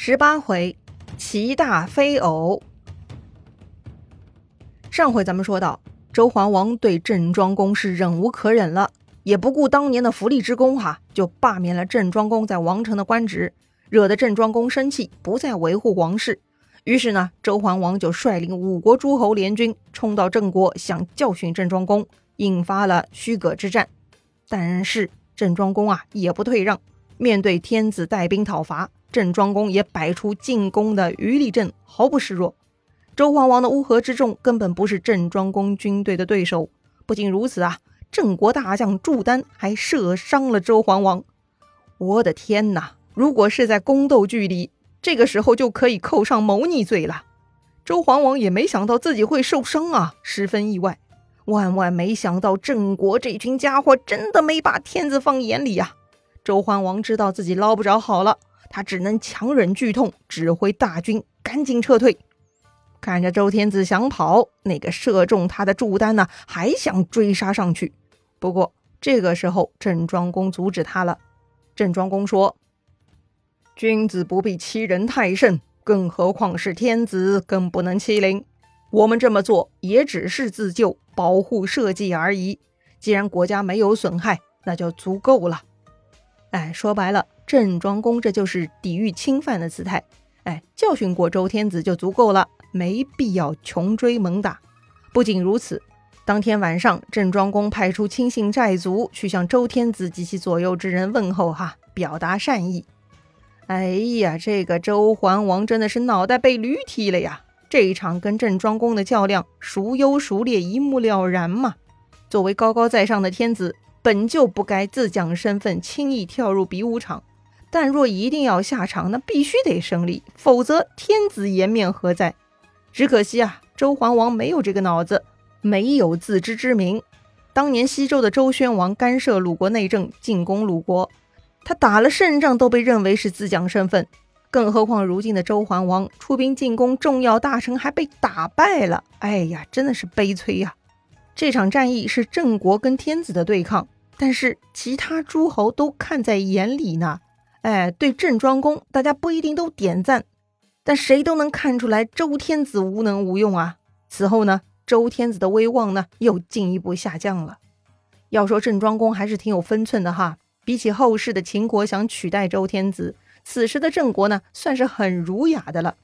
十八回，齐大非偶。上回咱们说到，周桓王对郑庄公是忍无可忍了，也不顾当年的福利之功，哈，就罢免了郑庄公在王城的官职，惹得郑庄公生气，不再维护王室。于是呢，周桓王就率领五国诸侯联军冲到郑国，想教训郑庄公，引发了虚葛之战。但是郑庄公啊，也不退让，面对天子带兵讨伐。郑庄公也摆出进攻的余力阵，毫不示弱。周桓王的乌合之众根本不是郑庄公军队的对手。不仅如此啊，郑国大将祝丹还射伤了周桓王。我的天哪！如果是在宫斗剧里，这个时候就可以扣上谋逆罪了。周桓王也没想到自己会受伤啊，十分意外。万万没想到，郑国这群家伙真的没把天子放眼里呀！周桓王知道自己捞不着好了。他只能强忍剧痛，指挥大军赶紧撤退。看着周天子想跑，那个射中他的祝丹呢，还想追杀上去。不过这个时候，郑庄公阻止他了。郑庄公说：“君子不必欺人太甚，更何况是天子，更不能欺凌。我们这么做也只是自救，保护社稷而已。既然国家没有损害，那就足够了。”哎，说白了。郑庄公这就是抵御侵犯的姿态，哎，教训过周天子就足够了，没必要穷追猛打。不仅如此，当天晚上，郑庄公派出亲信寨族去向周天子及其左右之人问候，哈，表达善意。哎呀，这个周桓王真的是脑袋被驴踢了呀！这一场跟郑庄公的较量，孰优孰劣，一目了然嘛。作为高高在上的天子，本就不该自降身份，轻易跳入比武场。但若一定要下场，那必须得胜利，否则天子颜面何在？只可惜啊，周桓王没有这个脑子，没有自知之明。当年西周的周宣王干涉鲁国内政，进攻鲁国，他打了胜仗都被认为是自降身份，更何况如今的周桓王出兵进攻重要大臣还被打败了。哎呀，真的是悲催呀！这场战役是郑国跟天子的对抗，但是其他诸侯都看在眼里呢。哎，对郑庄公，大家不一定都点赞，但谁都能看出来周天子无能无用啊。此后呢，周天子的威望呢又进一步下降了。要说郑庄公还是挺有分寸的哈，比起后世的秦国想取代周天子，此时的郑国呢算是很儒雅的了。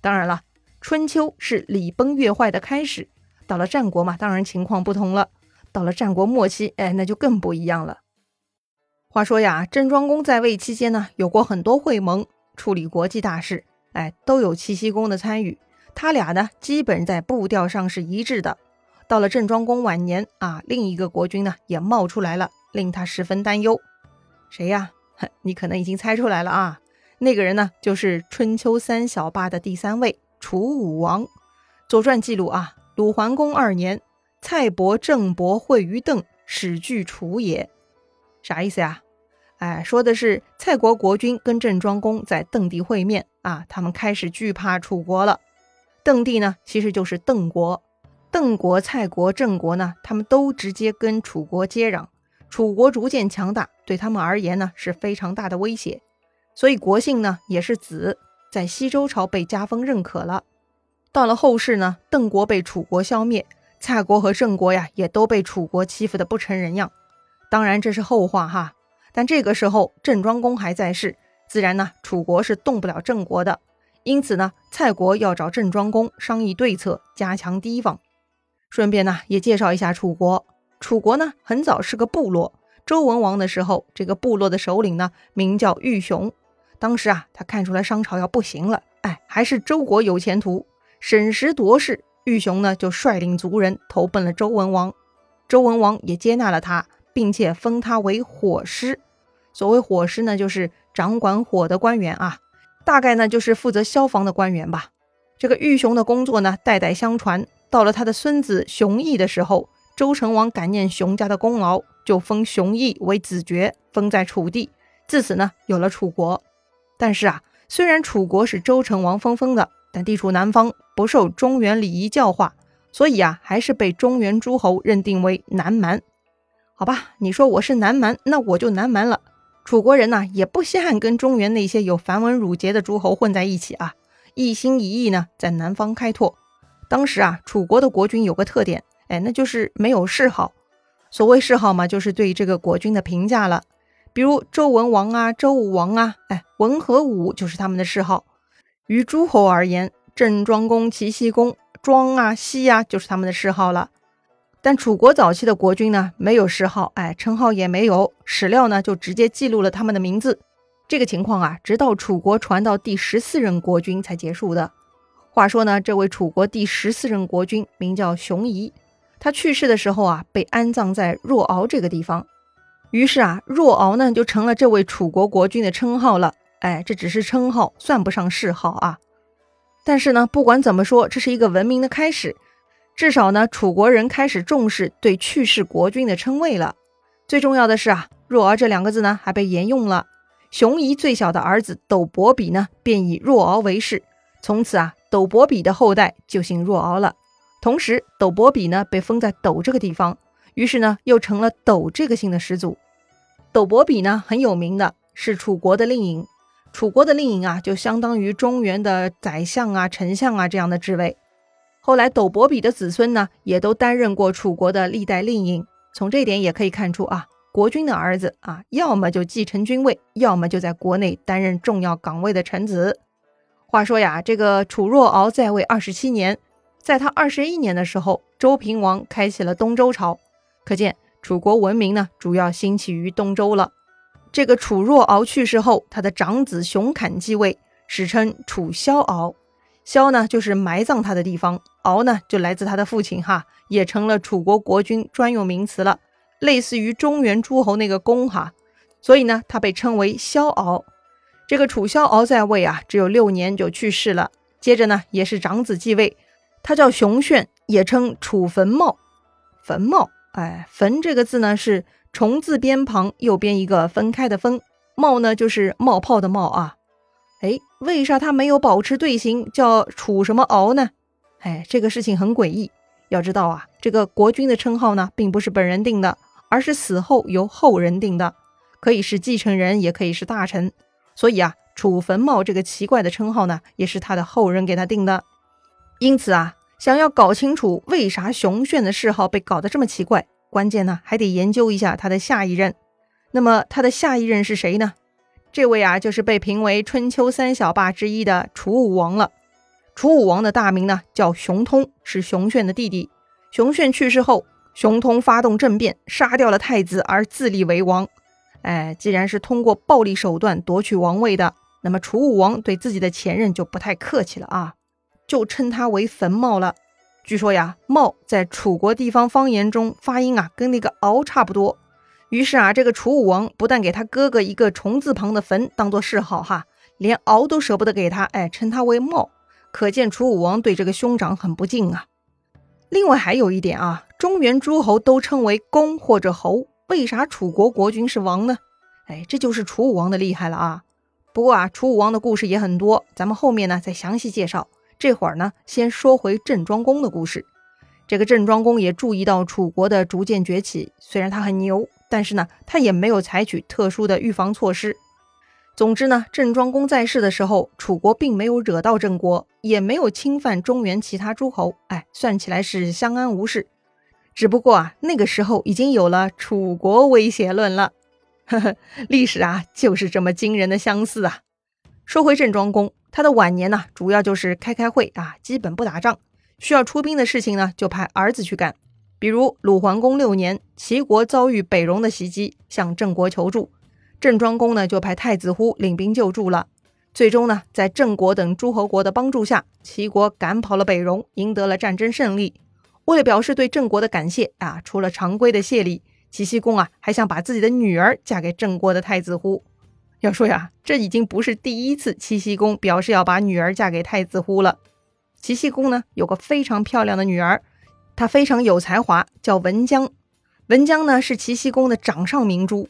当然了，春秋是礼崩乐坏的开始，到了战国嘛，当然情况不同了。到了战国末期，哎，那就更不一样了。话说呀，郑庄公在位期间呢，有过很多会盟，处理国际大事，哎，都有齐僖公的参与。他俩呢，基本在步调上是一致的。到了郑庄公晚年啊，另一个国君呢也冒出来了，令他十分担忧。谁呀？你可能已经猜出来了啊，那个人呢，就是春秋三小霸的第三位楚武王。左传记录啊，鲁桓公二年，蔡伯、郑伯会于邓，始据楚也。啥意思呀？哎，说的是蔡国国君跟郑庄公在邓地会面啊，他们开始惧怕楚国了。邓地呢，其实就是邓国。邓国、蔡国、郑国呢，他们都直接跟楚国接壤。楚国逐渐强大，对他们而言呢是非常大的威胁。所以国姓呢也是子，在西周朝被加封认可了。到了后世呢，邓国被楚国消灭，蔡国和郑国呀也都被楚国欺负的不成人样。当然这是后话哈，但这个时候郑庄公还在世，自然呢楚国是动不了郑国的，因此呢蔡国要找郑庄公商议对策，加强提防。顺便呢也介绍一下楚国，楚国呢很早是个部落，周文王的时候，这个部落的首领呢名叫玉熊，当时啊他看出来商朝要不行了，哎还是周国有前途，审时度势，玉熊呢就率领族人投奔了周文王，周文王也接纳了他。并且封他为火师，所谓火师呢，就是掌管火的官员啊，大概呢就是负责消防的官员吧。这个玉熊的工作呢，代代相传，到了他的孙子熊毅的时候，周成王感念熊家的功劳，就封熊毅为子爵，封在楚地，自此呢有了楚国。但是啊，虽然楚国是周成王封封的，但地处南方，不受中原礼仪教化，所以啊，还是被中原诸侯认定为南蛮。好吧，你说我是南蛮，那我就南蛮了。楚国人呢也不稀罕跟中原那些有繁文缛节的诸侯混在一起啊，一心一意呢在南方开拓。当时啊，楚国的国君有个特点，哎，那就是没有谥号。所谓谥号嘛，就是对这个国君的评价了。比如周文王啊、周武王啊，哎，文和武就是他们的谥号。于诸侯而言，郑庄公、齐僖公、庄啊、奚啊，就是他们的谥号了。但楚国早期的国君呢，没有谥号，哎，称号也没有，史料呢就直接记录了他们的名字。这个情况啊，直到楚国传到第十四任国君才结束的。话说呢，这位楚国第十四任国君名叫熊夷，他去世的时候啊，被安葬在若敖这个地方。于是啊，若敖呢就成了这位楚国国君的称号了。哎，这只是称号，算不上谥号啊。但是呢，不管怎么说，这是一个文明的开始。至少呢，楚国人开始重视对去世国君的称谓了。最重要的是啊，若敖这两个字呢还被沿用了。熊夷最小的儿子斗伯比呢，便以若敖为氏。从此啊，斗伯比的后代就姓若敖了。同时，斗伯比呢被封在斗这个地方，于是呢又成了斗这个姓的始祖。斗伯比呢很有名的是楚国的令尹，楚国的令尹啊就相当于中原的宰相啊、丞相啊这样的职位。后来，斗伯比的子孙呢也都担任过楚国的历代令尹。从这点也可以看出啊，国君的儿子啊，要么就继承君位，要么就在国内担任重要岗位的臣子。话说呀，这个楚若敖在位二十七年，在他二十一年的时候，周平王开启了东周朝，可见楚国文明呢主要兴起于东周了。这个楚若敖去世后，他的长子熊侃继位，史称楚萧敖。萧呢就是埋葬他的地方，敖呢就来自他的父亲哈，也成了楚国国君专用名词了，类似于中原诸侯那个公哈，所以呢他被称为萧敖。这个楚萧敖在位啊，只有六年就去世了。接着呢，也是长子继位，他叫熊炫，也称楚坟茂。坟茂，哎，坟这个字呢是虫字边旁，右边一个分开的分，茂呢就是冒泡的冒啊。哎，为啥他没有保持队形，叫楚什么敖呢？哎，这个事情很诡异。要知道啊，这个国君的称号呢，并不是本人定的，而是死后由后人定的，可以是继承人，也可以是大臣。所以啊，楚坟茂这个奇怪的称号呢，也是他的后人给他定的。因此啊，想要搞清楚为啥熊炫的谥号被搞得这么奇怪，关键呢还得研究一下他的下一任。那么他的下一任是谁呢？这位啊，就是被评为春秋三小霸之一的楚武王了。楚武王的大名呢叫熊通，是熊炫的弟弟。熊炫去世后，熊通发动政变，杀掉了太子，而自立为王。哎，既然是通过暴力手段夺取王位的，那么楚武王对自己的前任就不太客气了啊，就称他为坟茂了。据说呀，茂在楚国地方方言中发音啊，跟那个敖差不多。于是啊，这个楚武王不但给他哥哥一个虫字旁的坟当做谥号哈，连敖都舍不得给他，哎，称他为茂，可见楚武王对这个兄长很不敬啊。另外还有一点啊，中原诸侯都称为公或者侯。为啥楚国国君是王呢？哎，这就是楚武王的厉害了啊！不过啊，楚武王的故事也很多，咱们后面呢再详细介绍。这会儿呢，先说回郑庄公的故事。这个郑庄公也注意到楚国的逐渐崛起，虽然他很牛，但是呢，他也没有采取特殊的预防措施。总之呢，郑庄公在世的时候，楚国并没有惹到郑国，也没有侵犯中原其他诸侯，哎，算起来是相安无事。只不过啊，那个时候已经有了楚国威胁论了。呵呵，历史啊，就是这么惊人的相似啊。说回郑庄公，他的晚年呢，主要就是开开会啊，基本不打仗。需要出兵的事情呢，就派儿子去干。比如鲁桓公六年，齐国遭遇北戎的袭击，向郑国求助，郑庄公呢就派太子乎领兵救助了。最终呢，在郑国等诸侯国的帮助下，齐国赶跑了北戎，赢得了战争胜利。为了表示对郑国的感谢啊，除了常规的谢礼，齐僖公啊还想把自己的女儿嫁给郑国的太子乎。要说呀，这已经不是第一次齐僖公表示要把女儿嫁给太子乎了。齐僖公呢有个非常漂亮的女儿，他非常有才华，叫文姜。文姜呢是齐僖公的掌上明珠。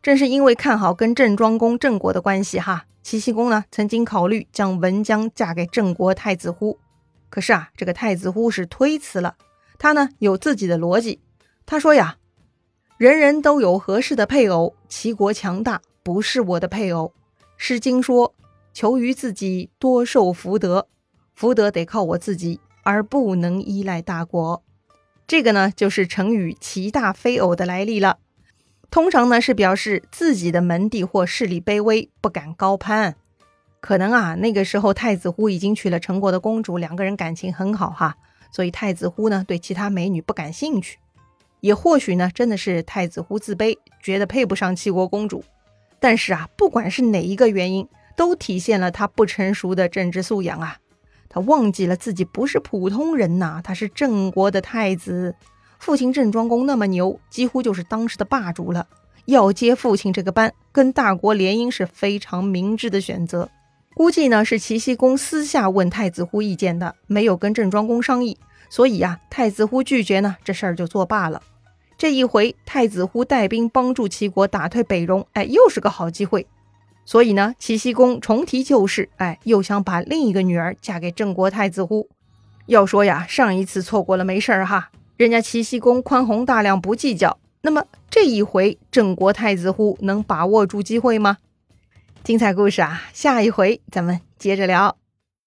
正是因为看好跟郑庄公郑国的关系哈，齐僖公呢曾经考虑将文姜嫁给郑国太子乎。可是啊，这个太子乎是推辞了。他呢有自己的逻辑，他说呀，人人都有合适的配偶，齐国强大不是我的配偶。《诗经》说：“求于自己，多受福德，福德得靠我自己，而不能依赖大国。”这个呢，就是成语“奇大非偶”的来历了。通常呢，是表示自己的门第或势力卑微，不敢高攀。可能啊，那个时候太子乎已经娶了陈国的公主，两个人感情很好哈，所以太子乎呢对其他美女不感兴趣。也或许呢，真的是太子乎自卑，觉得配不上齐国公主。但是啊，不管是哪一个原因，都体现了他不成熟的政治素养啊。他忘记了自己不是普通人呐，他是郑国的太子，父亲郑庄公那么牛，几乎就是当时的霸主了。要接父亲这个班，跟大国联姻是非常明智的选择。估计呢是齐僖公私下问太子乎意见的，没有跟郑庄公商议，所以呀，太子乎拒绝呢，这事儿就作罢了。这一回，太子乎带兵帮助齐国打退北戎，哎，又是个好机会。所以呢，齐僖公重提旧事，哎，又想把另一个女儿嫁给郑国太子乎。要说呀，上一次错过了没事儿哈，人家齐僖公宽宏大量，不计较。那么这一回，郑国太子乎能把握住机会吗？精彩故事啊，下一回咱们接着聊。